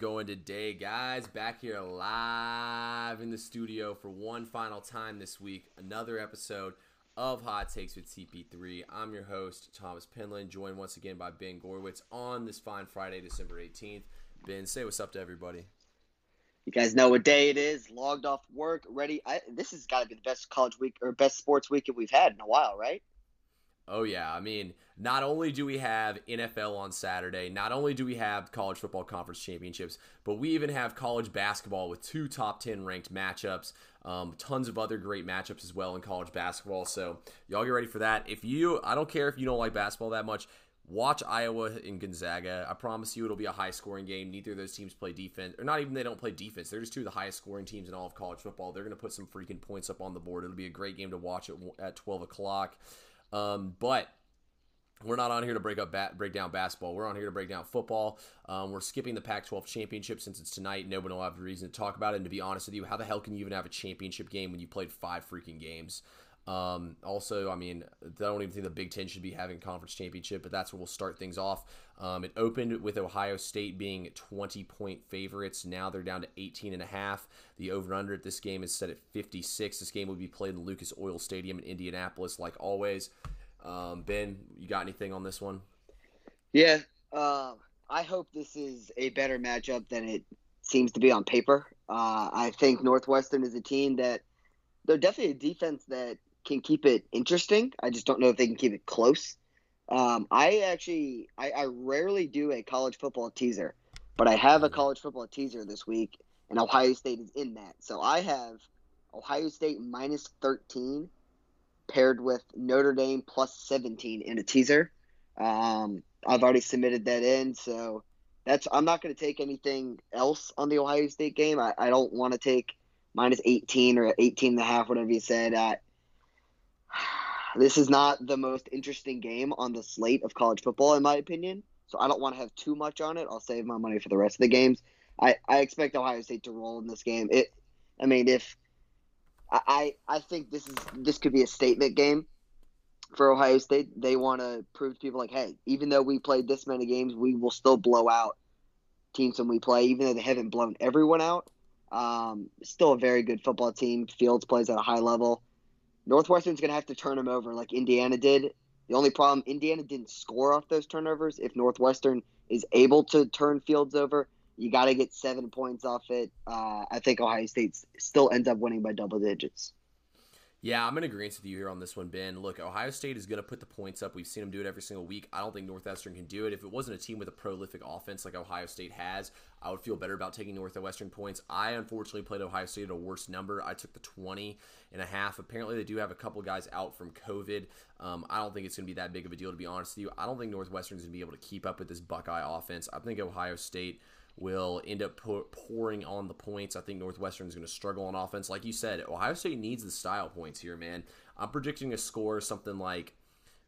going today, guys? Back here live in the studio for one final time this week. Another episode of Hot Takes with CP3. I'm your host, Thomas Penland, joined once again by Ben Gorwitz on this fine Friday, December 18th. Ben, say what's up to everybody. You guys know what day it is. Logged off work, ready. I, this has got to be the best college week or best sports weekend we've had in a while, right? Oh yeah, I mean, not only do we have NFL on Saturday, not only do we have college football conference championships, but we even have college basketball with two top 10 ranked matchups. Um, tons of other great matchups as well in college basketball. So, y'all get ready for that. If you, I don't care if you don't like basketball that much, watch Iowa and Gonzaga. I promise you it'll be a high scoring game. Neither of those teams play defense, or not even they don't play defense. They're just two of the highest scoring teams in all of college football. They're going to put some freaking points up on the board. It'll be a great game to watch at, at 12 o'clock. Um, but we're not on here to break up bat, break down basketball. We're on here to break down football. Um, we're skipping the Pac-12 championship since it's tonight. Nobody will have a reason to talk about it. And to be honest with you, how the hell can you even have a championship game when you played five freaking games? Um, also, I mean, I don't even think the Big Ten should be having conference championship, but that's where we'll start things off. Um, it opened with Ohio State being 20 point favorites. Now they're down to 18 and a half. The over under at this game is set at 56. This game will be played in Lucas Oil Stadium in Indianapolis, like always. Um, ben, you got anything on this one? Yeah, uh, I hope this is a better matchup than it seems to be on paper. Uh, I think Northwestern is a team that they're definitely a defense that can keep it interesting. I just don't know if they can keep it close. Um, I actually, I, I rarely do a college football teaser, but I have a college football teaser this week, and Ohio State is in that. So I have Ohio State minus 13 paired with Notre Dame plus 17 in a teaser. Um, I've already submitted that in, so that's I'm not going to take anything else on the Ohio State game. I, I don't want to take minus 18 or 18 and a half, whatever you said. Uh, this is not the most interesting game on the slate of college football, in my opinion. So I don't want to have too much on it. I'll save my money for the rest of the games. I, I expect Ohio State to roll in this game. It, I mean, if I I think this is this could be a statement game for Ohio State. They want to prove to people like, hey, even though we played this many games, we will still blow out teams when we play, even though they haven't blown everyone out. Um, still a very good football team. Fields plays at a high level. Northwestern's going to have to turn them over like Indiana did. The only problem, Indiana didn't score off those turnovers. If Northwestern is able to turn Fields over, you got to get seven points off it. Uh, I think Ohio State still ends up winning by double digits. Yeah, I'm in agreement with you here on this one, Ben. Look, Ohio State is going to put the points up. We've seen them do it every single week. I don't think Northwestern can do it. If it wasn't a team with a prolific offense like Ohio State has, I would feel better about taking Northwestern points. I unfortunately played Ohio State at a worse number. I took the 20 and a half. Apparently, they do have a couple guys out from COVID. Um, I don't think it's going to be that big of a deal, to be honest with you. I don't think Northwestern's going to be able to keep up with this Buckeye offense. I think Ohio State will end up pouring on the points. I think Northwestern is going to struggle on offense. Like you said, Ohio State needs the style points here, man. I'm predicting a score something like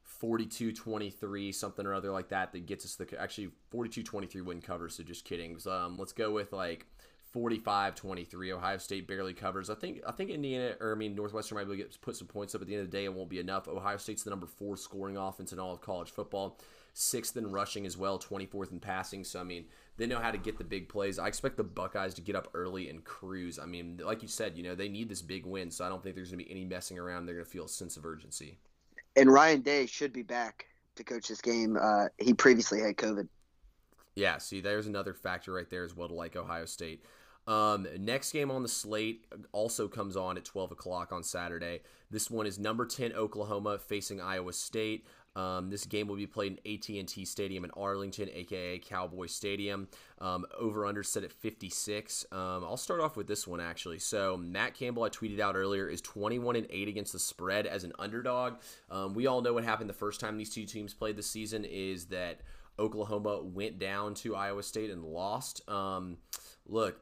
42 23, something or other like that, that gets us the. Actually, 42 23 wouldn't cover, so just kidding. Um, let's go with like 45-23. Ohio State barely covers. I think I think Indiana or I mean Northwestern might be able to put some points up at the end of the day. It won't be enough. Ohio State's the number four scoring offense in all of college football, sixth in rushing as well, 24th in passing. So I mean they know how to get the big plays. I expect the Buckeyes to get up early and cruise. I mean, like you said, you know, they need this big win, so I don't think there's going to be any messing around. They're going to feel a sense of urgency. And Ryan Day should be back to coach this game. Uh, he previously had COVID. Yeah, see, there's another factor right there as well to like Ohio State. Um, next game on the slate also comes on at 12 o'clock on Saturday. This one is number 10 Oklahoma facing Iowa State. Um, this game will be played in AT&T Stadium in Arlington, aka Cowboy Stadium. Um, over under set at 56. Um, I'll start off with this one actually. So Matt Campbell, I tweeted out earlier, is 21 and 8 against the spread as an underdog. Um, we all know what happened the first time these two teams played this season is that Oklahoma went down to Iowa State and lost. Um, look,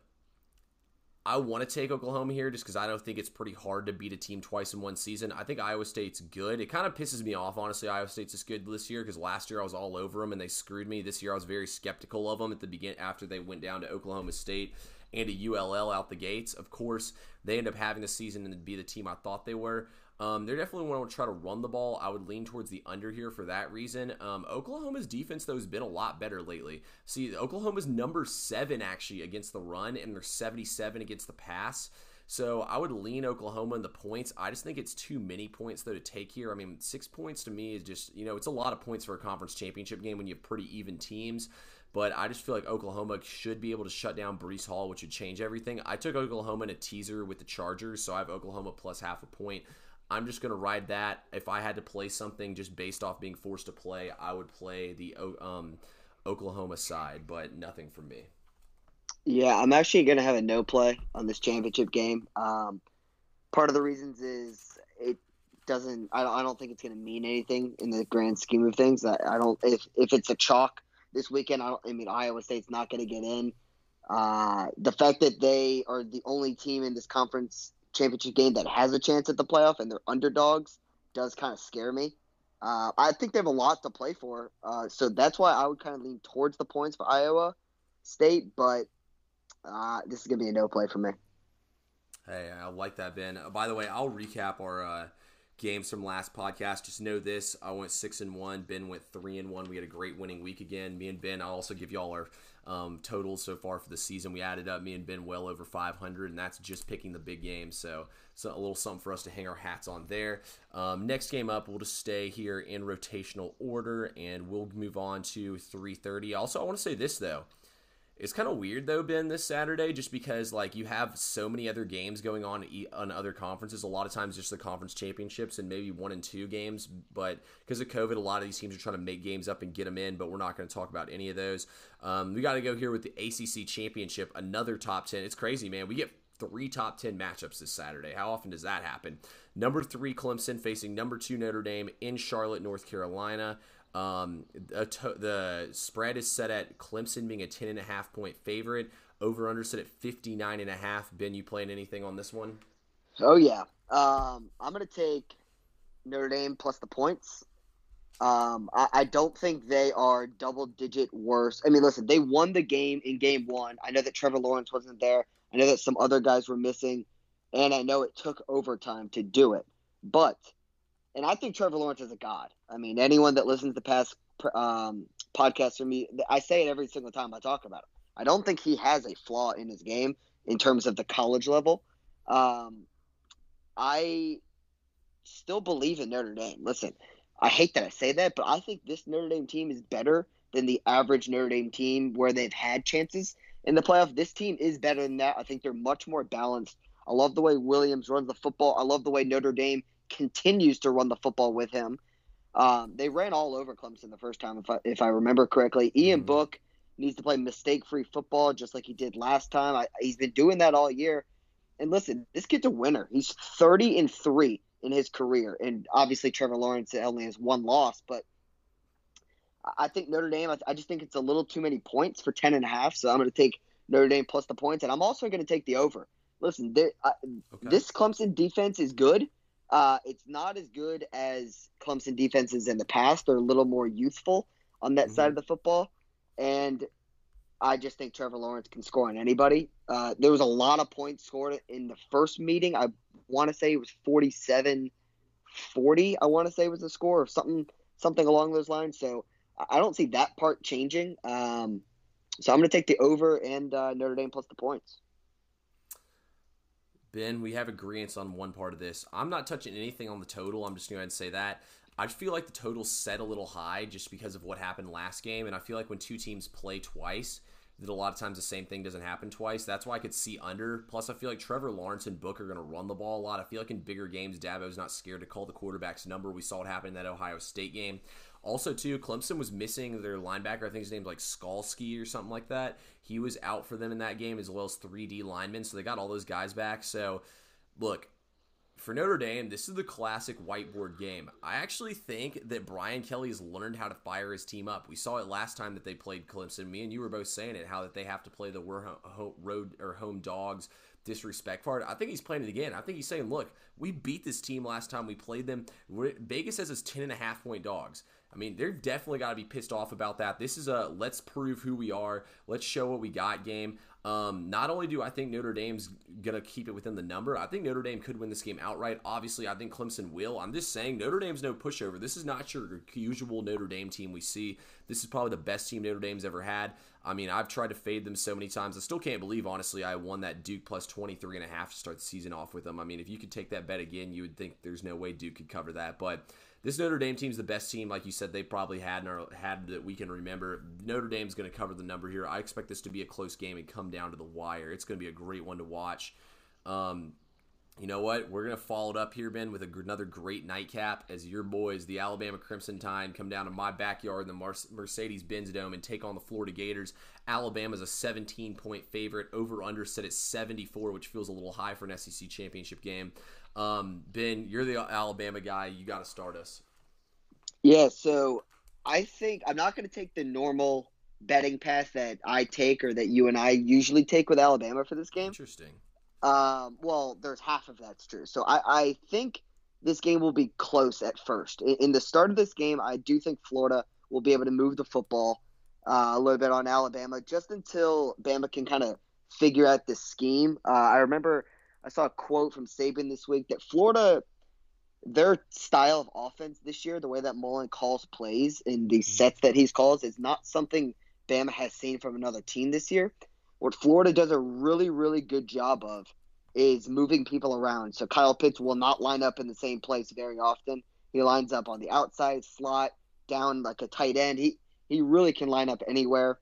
I want to take Oklahoma here just because I don't think it's pretty hard to beat a team twice in one season. I think Iowa State's good. It kind of pisses me off, honestly. Iowa State's just good this year because last year I was all over them and they screwed me. This year I was very skeptical of them at the beginning after they went down to Oklahoma State and to ULL out the gates. Of course, they end up having a season and be the team I thought they were. Um, they're definitely want to try to run the ball. I would lean towards the under here for that reason. Um, Oklahoma's defense though has been a lot better lately. See, Oklahoma's number seven actually against the run, and they're 77 against the pass. So I would lean Oklahoma in the points. I just think it's too many points though to take here. I mean, six points to me is just you know it's a lot of points for a conference championship game when you have pretty even teams. But I just feel like Oklahoma should be able to shut down Breece Hall, which would change everything. I took Oklahoma in a teaser with the Chargers, so I have Oklahoma plus half a point. I'm just going to ride that. If I had to play something just based off being forced to play, I would play the um, Oklahoma side, but nothing from me. Yeah, I'm actually going to have a no play on this championship game. Um, part of the reasons is it doesn't. I don't, I don't think it's going to mean anything in the grand scheme of things. I, I don't. If if it's a chalk this weekend, I don't. I mean, Iowa State's not going to get in. Uh, the fact that they are the only team in this conference championship game that has a chance at the playoff and they're underdogs does kind of scare me. Uh, I think they have a lot to play for, uh, so that's why I would kind of lean towards the points for Iowa State. But uh, this is gonna be a no play for me. Hey, I like that, Ben. By the way, I'll recap our uh, games from last podcast. Just know this: I went six and one. Ben went three and one. We had a great winning week again. Me and Ben. I'll also give you all our um, totals so far for the season. We added up me and Ben well over 500, and that's just picking the big games. So, so a little something for us to hang our hats on there. Um, next game up, we'll just stay here in rotational order, and we'll move on to 3:30. Also, I want to say this though. It's kind of weird though, Ben, this Saturday, just because like you have so many other games going on on other conferences. A lot of times, just the conference championships and maybe one and two games. But because of COVID, a lot of these teams are trying to make games up and get them in. But we're not going to talk about any of those. Um, we got to go here with the ACC championship, another top ten. It's crazy, man. We get three top 10 matchups this Saturday. How often does that happen? Number three, Clemson facing number two, Notre Dame in Charlotte, North Carolina. Um, to- the spread is set at Clemson being a 10.5 point favorite. Over under set at 59.5. Ben, you playing anything on this one? Oh, yeah. Um, I'm going to take Notre Dame plus the points. Um, I, I, don't think they are double digit worse. I mean, listen, they won the game in game one. I know that Trevor Lawrence wasn't there. I know that some other guys were missing, and I know it took overtime to do it. But and I think Trevor Lawrence is a god. I mean, anyone that listens to past um, podcasts from me, I say it every single time I talk about him. I don't think he has a flaw in his game in terms of the college level. Um, I still believe in Notre Dame. Listen, I hate that I say that, but I think this Notre Dame team is better than the average Notre Dame team where they've had chances in the playoff. This team is better than that. I think they're much more balanced. I love the way Williams runs the football. I love the way Notre Dame continues to run the football with him. Um, they ran all over Clemson the first time, if I, if I remember correctly. Ian mm-hmm. Book needs to play mistake free football just like he did last time. I, he's been doing that all year. And listen, this kid's a winner. He's 30 and 3 in his career. And obviously, Trevor Lawrence only has one loss, but I think Notre Dame, I, just think it's a little too many points for 10 and a half. So I'm going to take Notre Dame plus the points. And I'm also going to take the over. Listen, okay. this Clemson defense is good. Uh, it's not as good as Clemson defenses in the past. They're a little more youthful on that mm-hmm. side of the football. And I just think Trevor Lawrence can score on anybody. Uh, there was a lot of points scored in the first meeting. I want to say it was 47 40, I want to say was the score or something something along those lines. So I don't see that part changing. Um, so I'm going to take the over and uh, Notre Dame plus the points. Ben, we have agreements on one part of this. I'm not touching anything on the total. I'm just going to say that. I feel like the total set a little high just because of what happened last game, and I feel like when two teams play twice, that a lot of times the same thing doesn't happen twice. That's why I could see under. Plus, I feel like Trevor Lawrence and Book are going to run the ball a lot. I feel like in bigger games, Dabo's not scared to call the quarterback's number. We saw it happen in that Ohio State game. Also, too, Clemson was missing their linebacker. I think his name's like Skalski or something like that. He was out for them in that game, as well as 3D linemen. So they got all those guys back. So, look, for Notre Dame, this is the classic whiteboard game. I actually think that Brian Kelly has learned how to fire his team up. We saw it last time that they played Clemson. Me and you were both saying it, how that they have to play the road or home dogs disrespect it. I think he's playing it again. I think he's saying, look, we beat this team last time we played them. Vegas says it's 10 and a half point dogs. I mean, they're definitely got to be pissed off about that. This is a let's prove who we are, let's show what we got game. Um, not only do I think Notre Dame's gonna keep it within the number, I think Notre Dame could win this game outright. Obviously, I think Clemson will. I'm just saying Notre Dame's no pushover. This is not your usual Notre Dame team we see. This is probably the best team Notre Dame's ever had. I mean, I've tried to fade them so many times. I still can't believe, honestly, I won that Duke plus 23 and a half to start the season off with them. I mean, if you could take that bet again, you would think there's no way Duke could cover that. But this Notre Dame team's the best team, like you said, they probably had had that we can remember. Notre Dame's going to cover the number here. I expect this to be a close game and come down to the wire. It's going to be a great one to watch. Um, you know what? We're going to follow it up here, Ben, with another great nightcap as your boys, the Alabama Crimson Tide, come down to my backyard, in the Mercedes Benz Dome, and take on the Florida Gators. Alabama's a 17 point favorite. Over under set at 74, which feels a little high for an SEC championship game. Um, ben, you're the Alabama guy. You got to start us. Yeah, so I think I'm not going to take the normal betting path that I take or that you and I usually take with Alabama for this game. Interesting. Um, well, there's half of that's true. So I, I think this game will be close at first. In, in, the start of this game, I do think Florida will be able to move the football uh, a little bit on Alabama just until Bama can kind of figure out the scheme. Uh, I remember I saw a quote from Saban this week that Florida, their style of offense this year, the way that Mullen calls plays in the mm-hmm. sets that he's calls, is not something Bama has seen from another team this year. What Florida does a really, really good job of is moving people around. So Kyle Pitts will not line up in the same place very often. He lines up on the outside slot, down like a tight end. He he really can line up anywhere.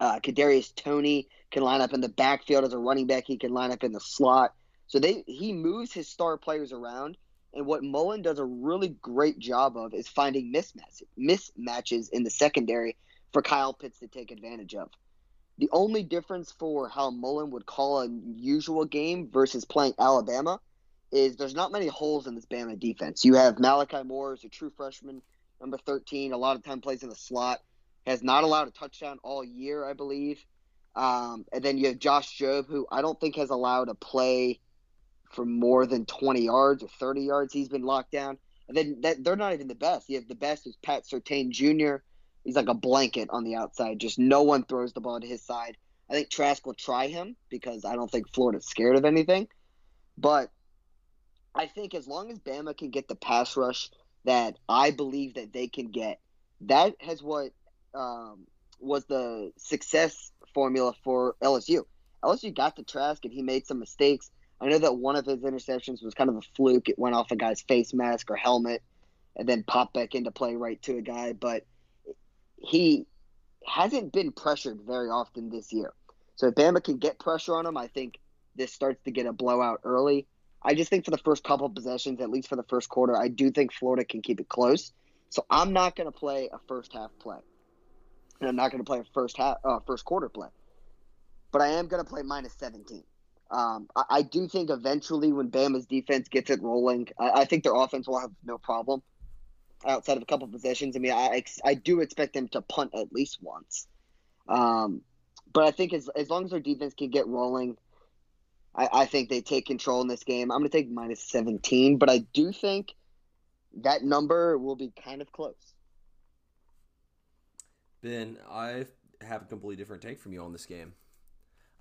Uh, Kadarius Toney can line up in the backfield as a running back. He can line up in the slot. So they he moves his star players around. And what Mullen does a really great job of is finding mismatches, mismatches in the secondary for Kyle Pitts to take advantage of. The only difference for how Mullen would call a usual game versus playing Alabama is there's not many holes in this Bama defense. You have Malachi Moore as a true freshman, number 13, a lot of time plays in the slot, has not allowed a touchdown all year, I believe. Um, and then you have Josh Jobe, who I don't think has allowed a play for more than 20 yards or 30 yards. He's been locked down. And then that, they're not even the best. You have the best is Pat Surtain Jr. He's like a blanket on the outside. Just no one throws the ball to his side. I think Trask will try him because I don't think Florida's scared of anything. But I think as long as Bama can get the pass rush that I believe that they can get, that has what um, was the success formula for LSU. LSU got the Trask and he made some mistakes. I know that one of his interceptions was kind of a fluke. It went off a guy's face mask or helmet and then popped back into play right to a guy. But he hasn't been pressured very often this year. So if Bama can get pressure on him, I think this starts to get a blowout early. I just think for the first couple possessions, at least for the first quarter, I do think Florida can keep it close. So I'm not going to play a first half play and I'm not going to play a first half, uh, first quarter play. But I am going to play minus 17. Um, I, I, do think eventually when Bama's defense gets it rolling, I, I, think their offense will have no problem outside of a couple possessions. I mean, I, I do expect them to punt at least once. Um, but I think as, as long as their defense can get rolling, I, I think they take control in this game. I'm going to take minus 17, but I do think that number will be kind of close. Ben, I have a completely different take from you on this game.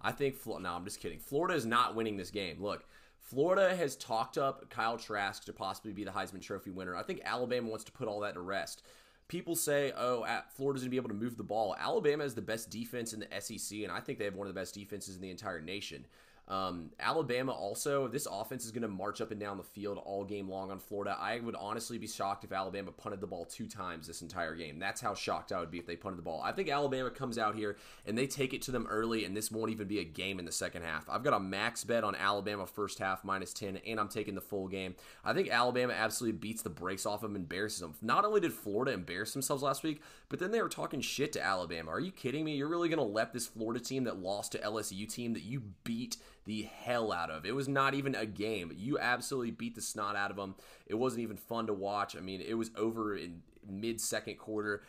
I think, no, I'm just kidding. Florida is not winning this game. Look, Florida has talked up Kyle Trask to possibly be the Heisman Trophy winner. I think Alabama wants to put all that to rest. People say, oh, Florida's going to be able to move the ball. Alabama is the best defense in the SEC, and I think they have one of the best defenses in the entire nation. Um, Alabama also, this offense is going to march up and down the field all game long on Florida. I would honestly be shocked if Alabama punted the ball two times this entire game. That's how shocked I would be if they punted the ball. I think Alabama comes out here and they take it to them early, and this won't even be a game in the second half. I've got a max bet on Alabama first half minus 10, and I'm taking the full game. I think Alabama absolutely beats the brakes off them, embarrasses them. Not only did Florida embarrass themselves last week, but then they were talking shit to Alabama. Are you kidding me? You're really going to let this Florida team that lost to LSU team that you beat the hell out of. It was not even a game. You absolutely beat the snot out of them. It wasn't even fun to watch. I mean, it was over in mid second quarter.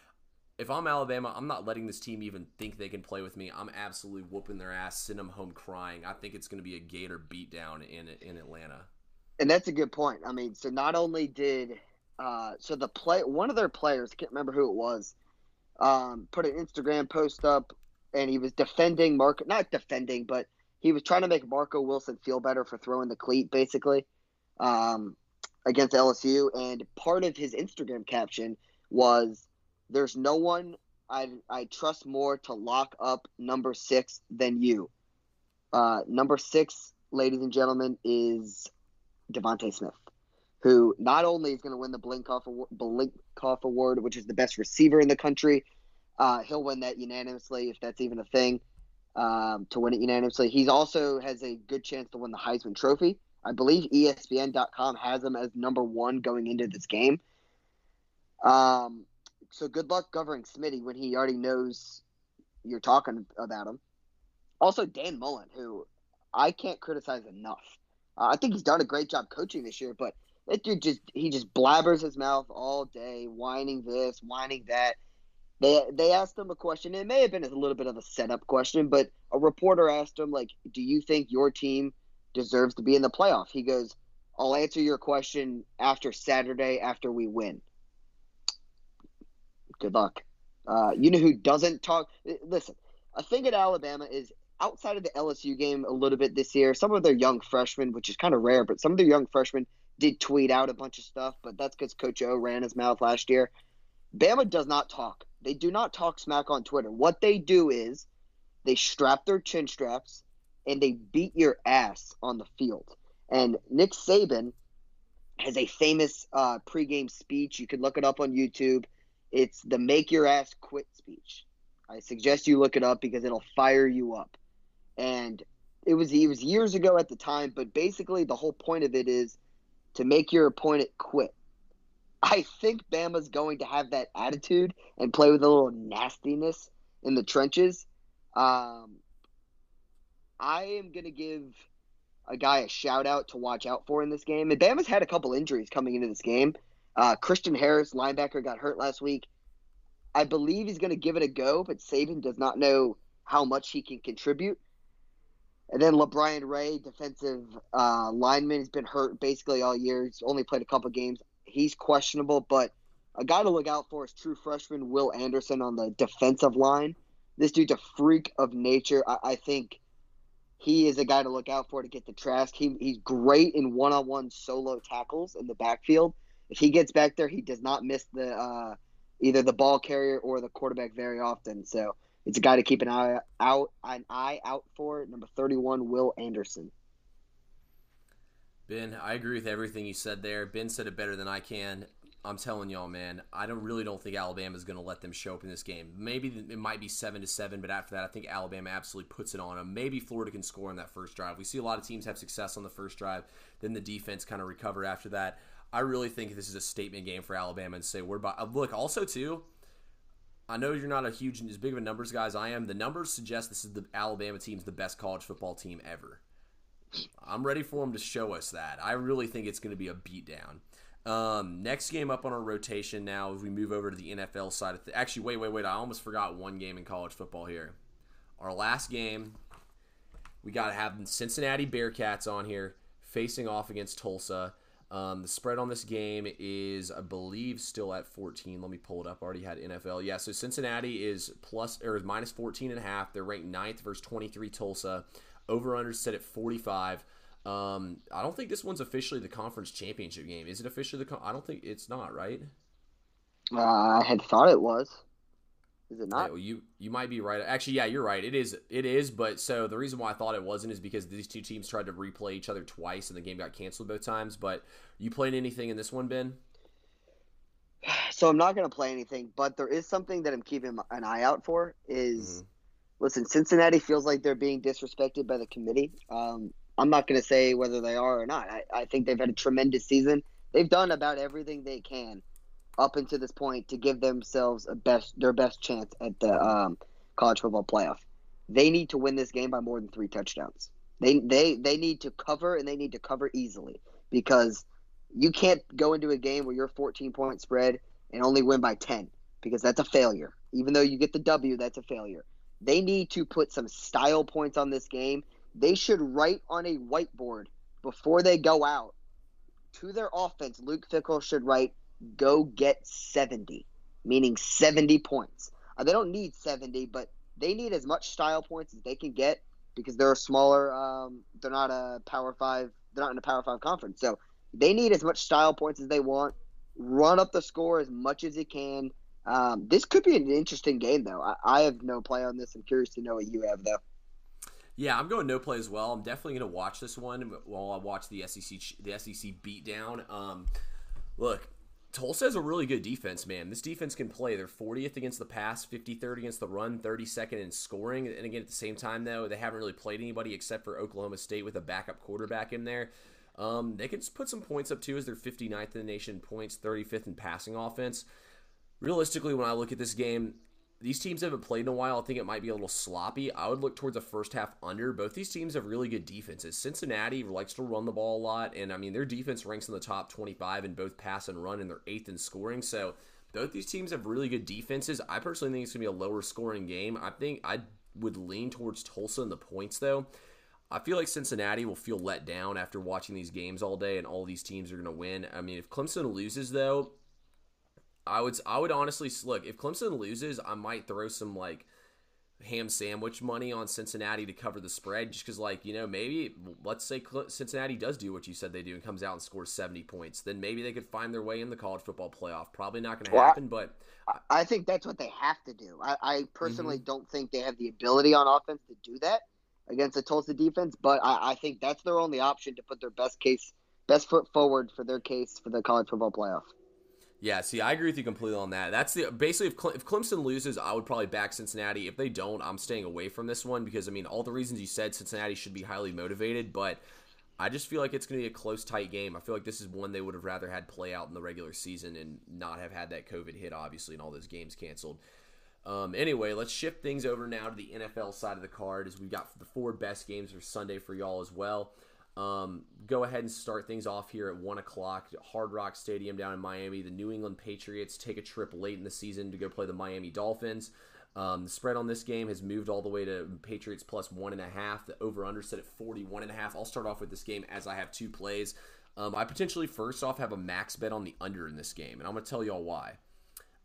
if I'm Alabama, I'm not letting this team even think they can play with me. I'm absolutely whooping their ass, send them home crying. I think it's going to be a Gator beatdown in in Atlanta. And that's a good point. I mean, so not only did uh, so the play one of their players, I can't remember who it was, um, put an Instagram post up, and he was defending Mark, not defending, but he was trying to make Marco Wilson feel better for throwing the cleat, basically, um, against LSU. And part of his Instagram caption was, "There's no one I I trust more to lock up number six than you." Uh, number six, ladies and gentlemen, is DeVonta Smith, who not only is going to win the Blinkoff Award, Biletnikoff Award, which is the best receiver in the country, uh, he'll win that unanimously if that's even a thing. Um, to win it unanimously, He's also has a good chance to win the Heisman Trophy. I believe ESPN.com has him as number one going into this game. Um, so good luck governing Smitty when he already knows you're talking about him. Also, Dan Mullen, who I can't criticize enough. Uh, I think he's done a great job coaching this year, but that dude just he just blabbers his mouth all day, whining this, whining that. They they asked him a question. It may have been a little bit of a setup question, but a reporter asked him like, "Do you think your team deserves to be in the playoff?" He goes, "I'll answer your question after Saturday after we win." Good luck. Uh, you know who doesn't talk? Listen, a thing at Alabama is outside of the LSU game a little bit this year. Some of their young freshmen, which is kind of rare, but some of their young freshmen did tweet out a bunch of stuff. But that's because Coach O ran his mouth last year. Bama does not talk. They do not talk smack on Twitter. What they do is they strap their chin straps and they beat your ass on the field. And Nick Saban has a famous uh, pregame speech. You can look it up on YouTube. It's the "Make Your Ass Quit" speech. I suggest you look it up because it'll fire you up. And it was it was years ago at the time, but basically the whole point of it is to make your opponent quit. I think Bama's going to have that attitude and play with a little nastiness in the trenches. Um, I am going to give a guy a shout out to watch out for in this game. And Bama's had a couple injuries coming into this game. Uh, Christian Harris, linebacker, got hurt last week. I believe he's going to give it a go, but Saban does not know how much he can contribute. And then LaBryan Ray, defensive uh, lineman, has been hurt basically all year. He's only played a couple games. He's questionable, but a guy to look out for is true freshman Will Anderson on the defensive line. This dude's a freak of nature. I, I think he is a guy to look out for to get the Trask. He, he's great in one-on-one solo tackles in the backfield. If he gets back there, he does not miss the uh, either the ball carrier or the quarterback very often. So it's a guy to keep an eye out an eye out for. Number thirty one, Will Anderson. Ben, I agree with everything you said there. Ben said it better than I can. I'm telling y'all, man, I don't really don't think Alabama is going to let them show up in this game. Maybe it might be seven to seven, but after that, I think Alabama absolutely puts it on them. Maybe Florida can score on that first drive. We see a lot of teams have success on the first drive, then the defense kind of recover after that. I really think this is a statement game for Alabama and say we're about. Uh, look, also too, I know you're not a huge as big of a numbers guy as I am. The numbers suggest this is the Alabama team's the best college football team ever. I'm ready for them to show us that. I really think it's going to be a beatdown. Um, next game up on our rotation now as we move over to the NFL side of the, actually wait wait wait I almost forgot one game in college football here. Our last game we got to have the Cincinnati Bearcats on here facing off against Tulsa. Um, the spread on this game is, I believe, still at 14. Let me pull it up. I already had NFL. Yeah, so Cincinnati is plus or is minus 14 and a half. They're ranked ninth versus 23 Tulsa. Over under set at 45. Um, I don't think this one's officially the conference championship game. Is it officially the? Con- I don't think it's not. Right? Uh, I had thought it was. Is it not? Yeah, well, you you might be right. Actually, yeah, you're right. It is. It is. But so the reason why I thought it wasn't is because these two teams tried to replay each other twice, and the game got canceled both times. But you played anything in this one, Ben? So I'm not going to play anything, but there is something that I'm keeping an eye out for. Is mm-hmm. Listen, Cincinnati feels like they're being disrespected by the committee. Um, I'm not going to say whether they are or not. I, I think they've had a tremendous season. They've done about everything they can up until this point to give themselves a best their best chance at the um, college football playoff. They need to win this game by more than three touchdowns. They they they need to cover and they need to cover easily because you can't go into a game where you're 14 point spread and only win by 10 because that's a failure. Even though you get the W, that's a failure. They need to put some style points on this game. They should write on a whiteboard before they go out to their offense. Luke Fickell should write, go get 70, meaning 70 points. Uh, they don't need 70, but they need as much style points as they can get because they're a smaller, um, they're not a Power Five, they're not in a Power Five conference. So they need as much style points as they want. Run up the score as much as you can. Um, this could be an interesting game, though. I, I have no play on this. I'm curious to know what you have, though. Yeah, I'm going no play as well. I'm definitely going to watch this one while I watch the SEC the SEC beatdown. Um, look, Tulsa has a really good defense, man. This defense can play. They're 40th against the pass, 53rd against the run, 32nd in scoring. And again, at the same time, though, they haven't really played anybody except for Oklahoma State with a backup quarterback in there. Um, they can put some points up too, as they're 59th in the nation points, 35th in passing offense. Realistically, when I look at this game, these teams haven't played in a while. I think it might be a little sloppy. I would look towards a first half under. Both these teams have really good defenses. Cincinnati likes to run the ball a lot, and I mean their defense ranks in the top 25 in both pass and run, and they're eighth in scoring. So both these teams have really good defenses. I personally think it's gonna be a lower scoring game. I think I would lean towards Tulsa in the points though. I feel like Cincinnati will feel let down after watching these games all day, and all these teams are going to win. I mean, if Clemson loses, though, I would I would honestly look if Clemson loses, I might throw some like ham sandwich money on Cincinnati to cover the spread, just because like you know maybe let's say Cincinnati does do what you said they do and comes out and scores seventy points, then maybe they could find their way in the college football playoff. Probably not going to well, happen, but I think that's what they have to do. I, I personally mm-hmm. don't think they have the ability on offense to do that against the Tulsa defense, but I, I think that's their only option to put their best case, best foot forward for their case for the college football playoff. Yeah, see, I agree with you completely on that. That's the basically if, Cle- if Clemson loses, I would probably back Cincinnati. If they don't, I'm staying away from this one because I mean, all the reasons you said, Cincinnati should be highly motivated, but I just feel like it's going to be a close, tight game. I feel like this is one they would have rather had play out in the regular season and not have had that COVID hit, obviously, and all those games canceled. Um, anyway, let's shift things over now to the NFL side of the card as we've got the four best games for Sunday for y'all as well. Um, go ahead and start things off here at 1 o'clock. Hard Rock Stadium down in Miami. The New England Patriots take a trip late in the season to go play the Miami Dolphins. Um, the spread on this game has moved all the way to Patriots plus one and a half. The over under set at 41 and a half. I'll start off with this game as I have two plays. Um, I potentially first off have a max bet on the under in this game, and I'm going to tell y'all why.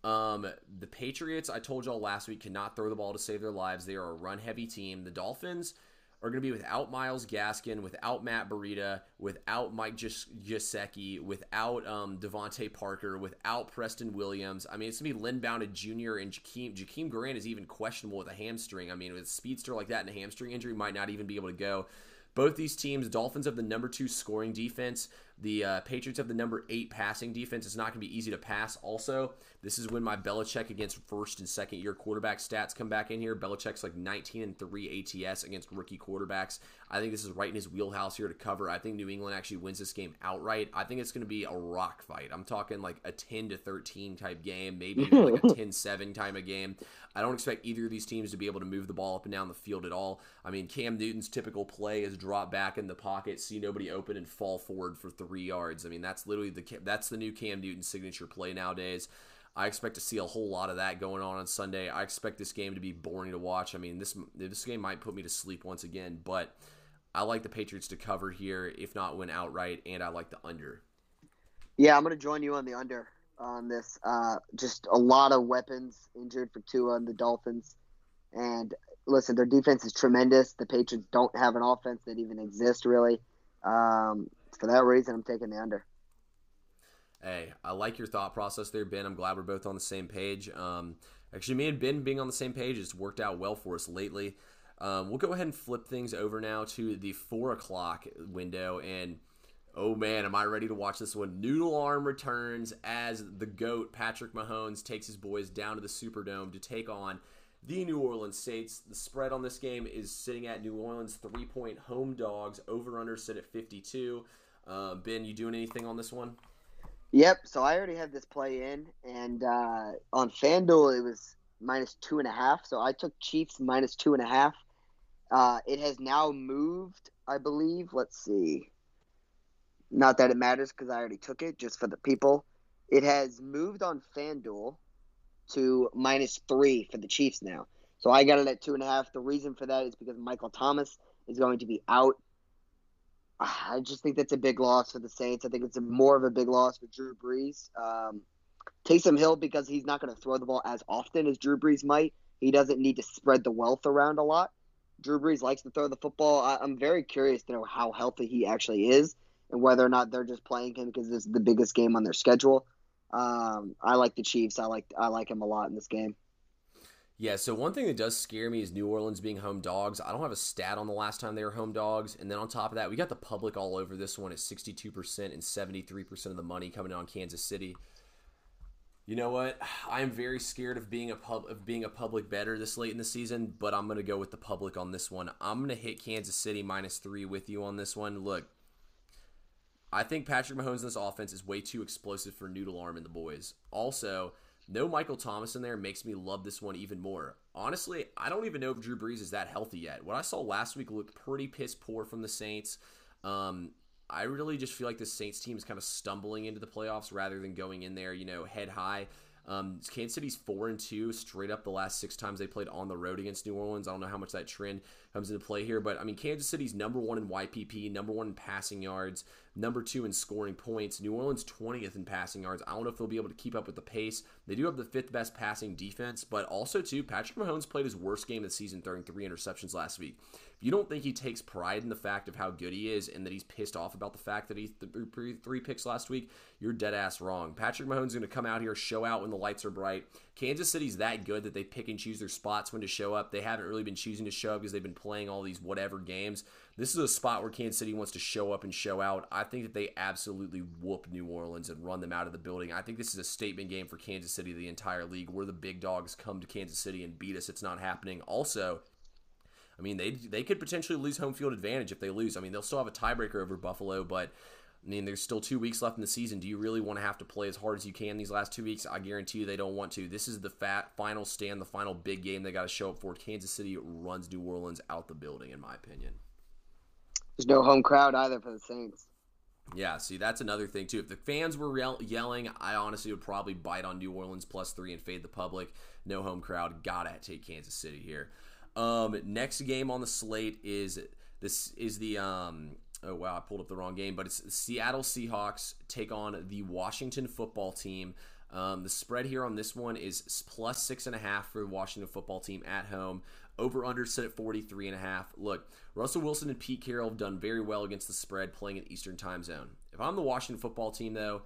Um, the Patriots, I told y'all last week, cannot throw the ball to save their lives. They are a run heavy team. The Dolphins are going to be without Myles Gaskin, without Matt Breida, without Mike Gesicki, without um, DeVante Parker, without Preston Williams. I mean, it's going to be Lynn Bowden Jr. and Jakeem, Jakeem Grant is even questionable with a hamstring. I mean, with a speedster like that and a hamstring injury, might not even be able to go. Both these teams, Dolphins have the number two scoring defense. The uh, Patriots have the number eight passing defense. It's not going to be easy to pass. Also, this is when my Belichick against first and second year quarterback stats come back in here. Belichick's like 19 and 3 ATS against rookie quarterbacks. I think this is right in his wheelhouse here to cover. I think New England actually wins this game outright. I think it's going to be a rock fight. I'm talking like a 10 to 13 type game, maybe like a 10 7 type of game. I don't expect either of these teams to be able to move the ball up and down the field at all. I mean, Cam Newton's typical play is drop back in the pocket, see nobody open, and fall forward for three yards. I mean, that's literally the that's the new Cam Newton signature play nowadays. I expect to see a whole lot of that going on on Sunday. I expect this game to be boring to watch. I mean, this this game might put me to sleep once again, but I like the Patriots to cover here, if not win outright, and I like the under. Yeah, I'm going to join you on the under on this. Uh, just a lot of weapons injured for Tua and the Dolphins. And listen, their defense is tremendous. The Patriots don't have an offense that even exists, really. Um, for that reason, I'm taking the under. Hey, I like your thought process there, Ben. I'm glad we're both on the same page. Um, actually, me and Ben being on the same page has worked out well for us lately. Um, we'll go ahead and flip things over now to the four o'clock window. And oh man, am I ready to watch this one? Noodle Arm returns as the GOAT, Patrick Mahomes, takes his boys down to the Superdome to take on the New Orleans Saints. The spread on this game is sitting at New Orleans three point home dogs. Over under sit at 52. Uh, ben, you doing anything on this one? Yep. So I already have this play in, and uh, on FanDuel it was minus two and a half. So I took Chiefs minus two and a half. Uh, it has now moved, I believe. Let's see. Not that it matters because I already took it, just for the people. It has moved on FanDuel to minus three for the Chiefs now. So I got it at two and a half. The reason for that is because Michael Thomas is going to be out. I just think that's a big loss for the Saints. I think it's more of a big loss for Drew Brees. Um, Taysom Hill, because he's not going to throw the ball as often as Drew Brees might, he doesn't need to spread the wealth around a lot. Drew Brees likes to throw the football. I, am very curious to know how healthy he actually is and whether or not they're just playing him because this is the biggest game on their schedule. Um, I like the Chiefs. I like I like him a lot in this game. Yeah, so one thing that does scare me is New Orleans being home dogs. I don't have a stat on the last time they were home dogs. And then on top of that, we got the public all over this one at 62% and 73% of the money coming on Kansas City. You know what? I am very scared of being a pub of being a public better this late in the season, but I'm gonna go with the public on this one. I'm gonna hit Kansas City minus three with you on this one. Look, I think Patrick Mahomes in this offense is way too explosive for Noodle Arm and the boys. Also, no Michael Thomas in there makes me love this one even more. Honestly, I don't even know if Drew Brees is that healthy yet. What I saw last week looked pretty piss poor from the Saints. Um, I really just feel like the Saints team is kind of stumbling into the playoffs rather than going in there, you know, head high. Um, Kansas City's four and two straight up the last six times they played on the road against New Orleans. I don't know how much that trend comes into play here, but I mean Kansas City's number one in YPP, number one in passing yards, number two in scoring points. New Orleans 20th in passing yards. I don't know if they'll be able to keep up with the pace. They do have the fifth best passing defense, but also too Patrick Mahomes played his worst game of the season, throwing three interceptions last week. You don't think he takes pride in the fact of how good he is and that he's pissed off about the fact that he threw three picks last week, you're dead ass wrong. Patrick Mahomes going to come out here, show out when the lights are bright. Kansas City's that good that they pick and choose their spots when to show up. They haven't really been choosing to show up because they've been playing all these whatever games. This is a spot where Kansas City wants to show up and show out. I think that they absolutely whoop New Orleans and run them out of the building. I think this is a statement game for Kansas City, the entire league. Where the big dogs come to Kansas City and beat us. It's not happening. Also, I mean, they they could potentially lose home field advantage if they lose. I mean, they'll still have a tiebreaker over Buffalo, but I mean, there's still two weeks left in the season. Do you really want to have to play as hard as you can these last two weeks? I guarantee you they don't want to. This is the fat final stand, the final big game they got to show up for. Kansas City runs New Orleans out the building, in my opinion. There's no home crowd either for the Saints. Yeah, see, that's another thing too. If the fans were yelling, I honestly would probably bite on New Orleans plus three and fade the public. No home crowd, gotta take Kansas City here. Um, next game on the slate is this is the um, oh wow, I pulled up the wrong game, but it's Seattle Seahawks take on the Washington football team. Um, the spread here on this one is plus six and a half for the Washington football team at home. Over under set at 43 and a half. Look, Russell Wilson and Pete Carroll have done very well against the spread playing in Eastern time zone. If I'm the Washington football team though,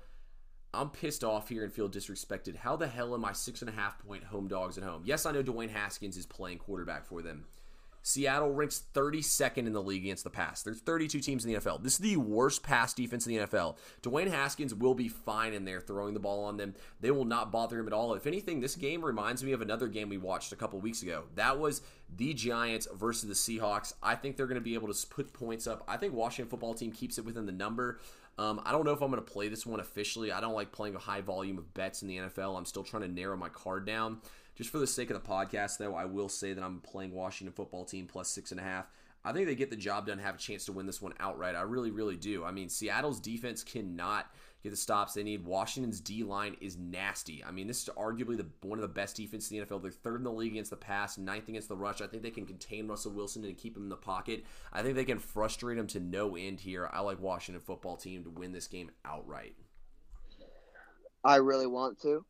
I'm pissed off here and feel disrespected. How the hell am I six and a half point home dogs at home? Yes, I know Dwayne Haskins is playing quarterback for them. Seattle ranks 32nd in the league against the pass. There's 32 teams in the NFL. This is the worst pass defense in the NFL. Dwayne Haskins will be fine in there throwing the ball on them. They will not bother him at all. If anything, this game reminds me of another game we watched a couple weeks ago. That was the Giants versus the Seahawks. I think they're going to be able to put points up. I think Washington football team keeps it within the number. Um, I don't know if I'm going to play this one officially. I don't like playing a high volume of bets in the NFL. I'm still trying to narrow my card down. Just for the sake of the podcast, though, I will say that I'm playing Washington football team plus six and a half. I think they get the job done, have a chance to win this one outright. I really, really do. I mean, Seattle's defense cannot get the stops they need. Washington's D line is nasty. I mean, this is arguably the one of the best defenses in the NFL. They're third in the league against the pass, ninth against the rush. I think they can contain Russell Wilson and keep him in the pocket. I think they can frustrate him to no end here. I like Washington football team to win this game outright. I really want to,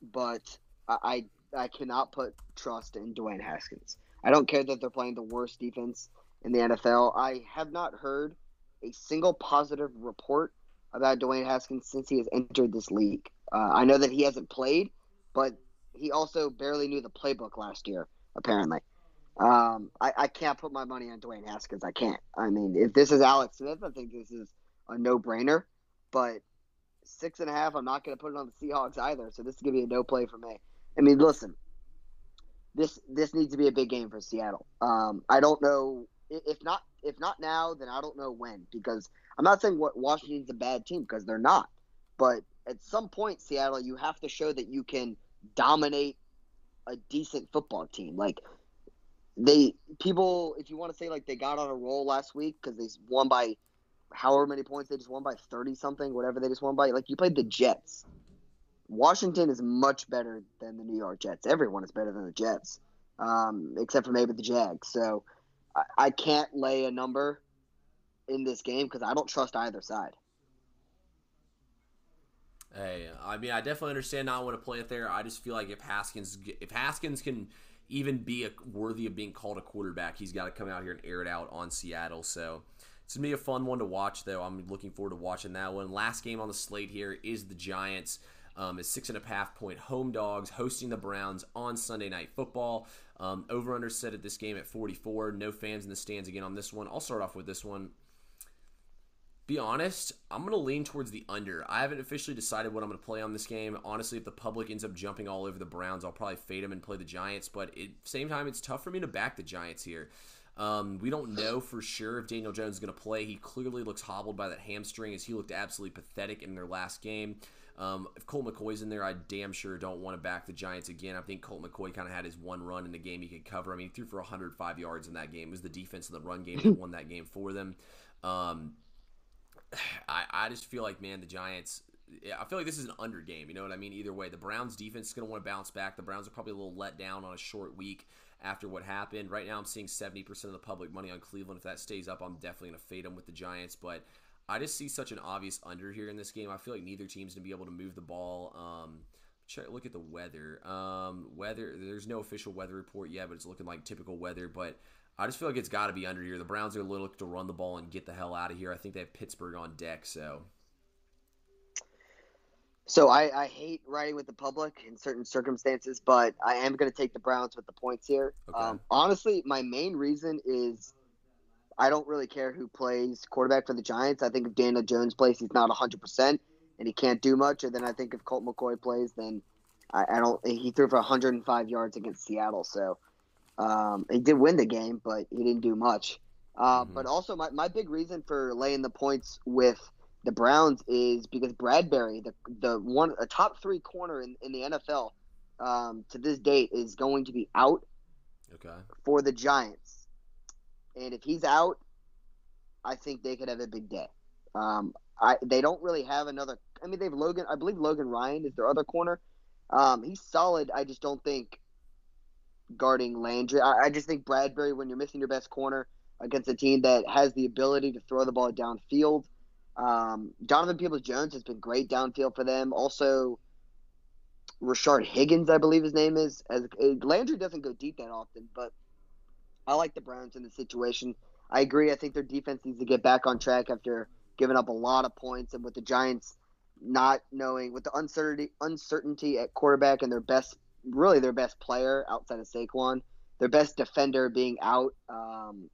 but I I cannot put trust in Dwayne Haskins. I don't care that they're playing the worst defense in the NFL. I have not heard a single positive report about Dwayne Haskins since he has entered this league. Uh, I know that he hasn't played, but he also barely knew the playbook last year, apparently. Um, I, I can't put my money on Dwayne Haskins. I can't. I mean, if this is Alex Smith, I think this is a no brainer. But six and a half, I'm not going to put it on the Seahawks either. So this is going to be a no play for me. I mean, listen, this this needs to be a big game for Seattle. Um, I don't know if not if not now, then I don't know when because I'm not saying what Washington's a bad team because they're not, but at some point, Seattle, you have to show that you can dominate a decent football team. Like they people, if you want to say like they got on a roll last week because they won by however many points they just won by 30 something, whatever they just won by. Like you played the Jets Washington is much better than the New York Jets. Everyone is better than the Jets, um, except for maybe the Jags. So I, I can't lay a number in this game because I don't trust either side. Hey, I mean, I definitely understand not want to play it there. I just feel like if Haskins, if Haskins can even be a, worthy of being called a quarterback, he's got to come out here and air it out on Seattle. So it's gonna be a fun one to watch, though. I'm looking forward to watching that one. Last game on the slate here is the Giants. Um, is six and a half point home dogs hosting the Browns on Sunday Night Football. Um, over under set at this game at 44. No fans in the stands again on this one. I'll start off with this one be honest, I'm going to lean towards the under. I haven't officially decided what I'm going to play on this game. Honestly, if the public ends up jumping all over the Browns, I'll probably fade them and play the Giants. But at the same time, it's tough for me to back the Giants here. Um, we don't know for sure if Daniel Jones is going to play. He clearly looks hobbled by that hamstring as he looked absolutely pathetic in their last game. Um, if Colt McCoy's in there, I damn sure don't want to back the Giants again. I think Colt McCoy kind of had his one run in the game he could cover. I mean, he threw for 105 yards in that game. It was the defense in the run game that won that game for them. Um, I, I just feel like, man, the Giants. I feel like this is an under game. You know what I mean? Either way, the Browns defense is going to want to bounce back. The Browns are probably a little let down on a short week after what happened. Right now, I'm seeing 70% of the public money on Cleveland. If that stays up, I'm definitely going to fade them with the Giants. But I just see such an obvious under here in this game. I feel like neither team's going to be able to move the ball. Um, check, look at the weather. Um, weather. There's no official weather report yet, but it's looking like typical weather. But I just feel like it's got to be under here. The Browns are a little to run the ball and get the hell out of here. I think they have Pittsburgh on deck, so. So I, I hate riding with the public in certain circumstances, but I am going to take the Browns with the points here. Okay. Um, honestly, my main reason is I don't really care who plays quarterback for the Giants. I think if Daniel Jones plays, he's not 100% and he can't do much. And then I think if Colt McCoy plays, then I, I don't. He threw for 105 yards against Seattle, so um, he did win the game, but he didn't do much. Uh, mm-hmm. But also, my, my big reason for laying the points with the Browns is because Bradberry, the the one a top three corner in, in the NFL um, to this date, is going to be out okay. for the Giants. And if he's out, I think they could have a big day. Um, I they don't really have another. I mean, they've Logan. I believe Logan Ryan is their other corner. Um, he's solid. I just don't think guarding Landry. I, I just think Bradberry, when you're missing your best corner against a team that has the ability to throw the ball downfield, um, Donovan Peoples Jones has been great downfield for them. Also, Rashard Higgins, I believe his name is. As Landry doesn't go deep that often, but I like the Browns in the situation. I agree. I think their defense needs to get back on track after giving up a lot of points, and with the Giants not knowing, with the uncertainty uncertainty at quarterback and their best really their best player outside of Saquon, their best defender being out. Um,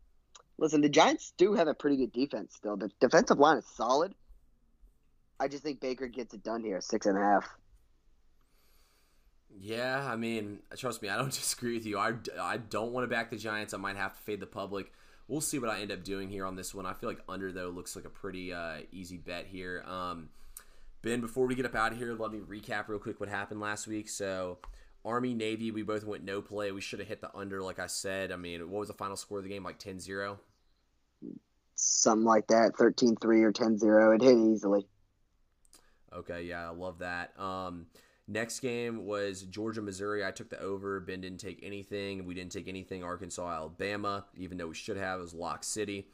listen, the Giants do have a pretty good defense still. The defensive line is solid. I just think Baker gets it done here, six and a half. Yeah, I mean, trust me, I don't disagree with you. I, I don't want to back the Giants. I might have to fade the public. We'll see what I end up doing here on this one. I feel like under though looks like a pretty uh, easy bet here. Um, ben, before we get up out of here, let me recap real quick what happened last week. So Army Navy, we both went no play. We should have hit the under, like I said. I mean, what was the final score of the game? Like 10 0? Something like that, 13 3 or 10 0. It hit easily. Okay, yeah, I love that. Um, next game was Georgia, Missouri. I took the over. Ben didn't take anything. We didn't take anything. Arkansas, Alabama, even though we should have. It was Lock City.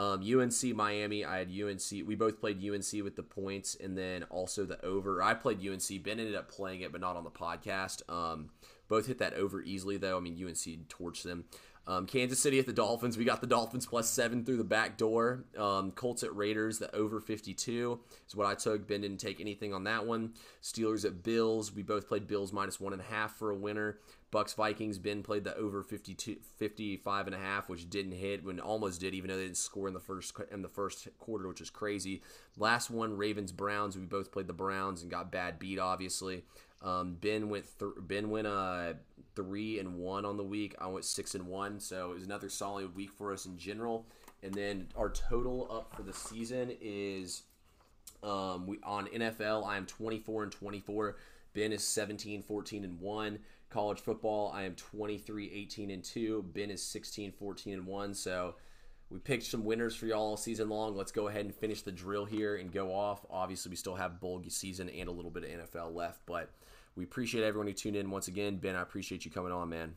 Um, UNC Miami, I had UNC. We both played UNC with the points, and then also the over. I played UNC. Ben ended up playing it, but not on the podcast. Um, both hit that over easily, though. I mean, UNC torched them. Um, Kansas City at the Dolphins. We got the Dolphins plus seven through the back door. Um, Colts at Raiders. The over 52 is what I took. Ben didn't take anything on that one. Steelers at Bills. We both played Bills minus one and a half for a winner. Bucks Vikings. Ben played the over 52, 55 and a half, which didn't hit when almost did, even though they didn't score in the first in the first quarter, which is crazy. Last one, Ravens Browns. We both played the Browns and got bad beat, obviously. Um, ben went th- Ben went uh, three and one on the week. I went six and one, so it was another solid week for us in general. And then our total up for the season is um, we on NFL. I am 24 and 24. Ben is 17, 14 and one. College football, I am 23, 18 and 2. Ben is 16, 14 and 1. So we picked some winners for y'all all season long. Let's go ahead and finish the drill here and go off. Obviously, we still have bowl season and a little bit of NFL left, but we appreciate everyone who tuned in once again. Ben, I appreciate you coming on, man.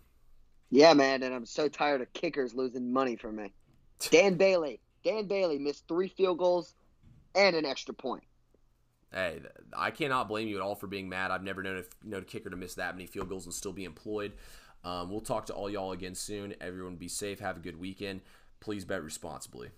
Yeah, man, and I'm so tired of kickers losing money for me. Dan Bailey, Dan Bailey missed three field goals and an extra point. Hey, I cannot blame you at all for being mad. I've never known a, a kicker to miss that many field goals and still be employed. Um, we'll talk to all y'all again soon. Everyone be safe. Have a good weekend. Please bet responsibly.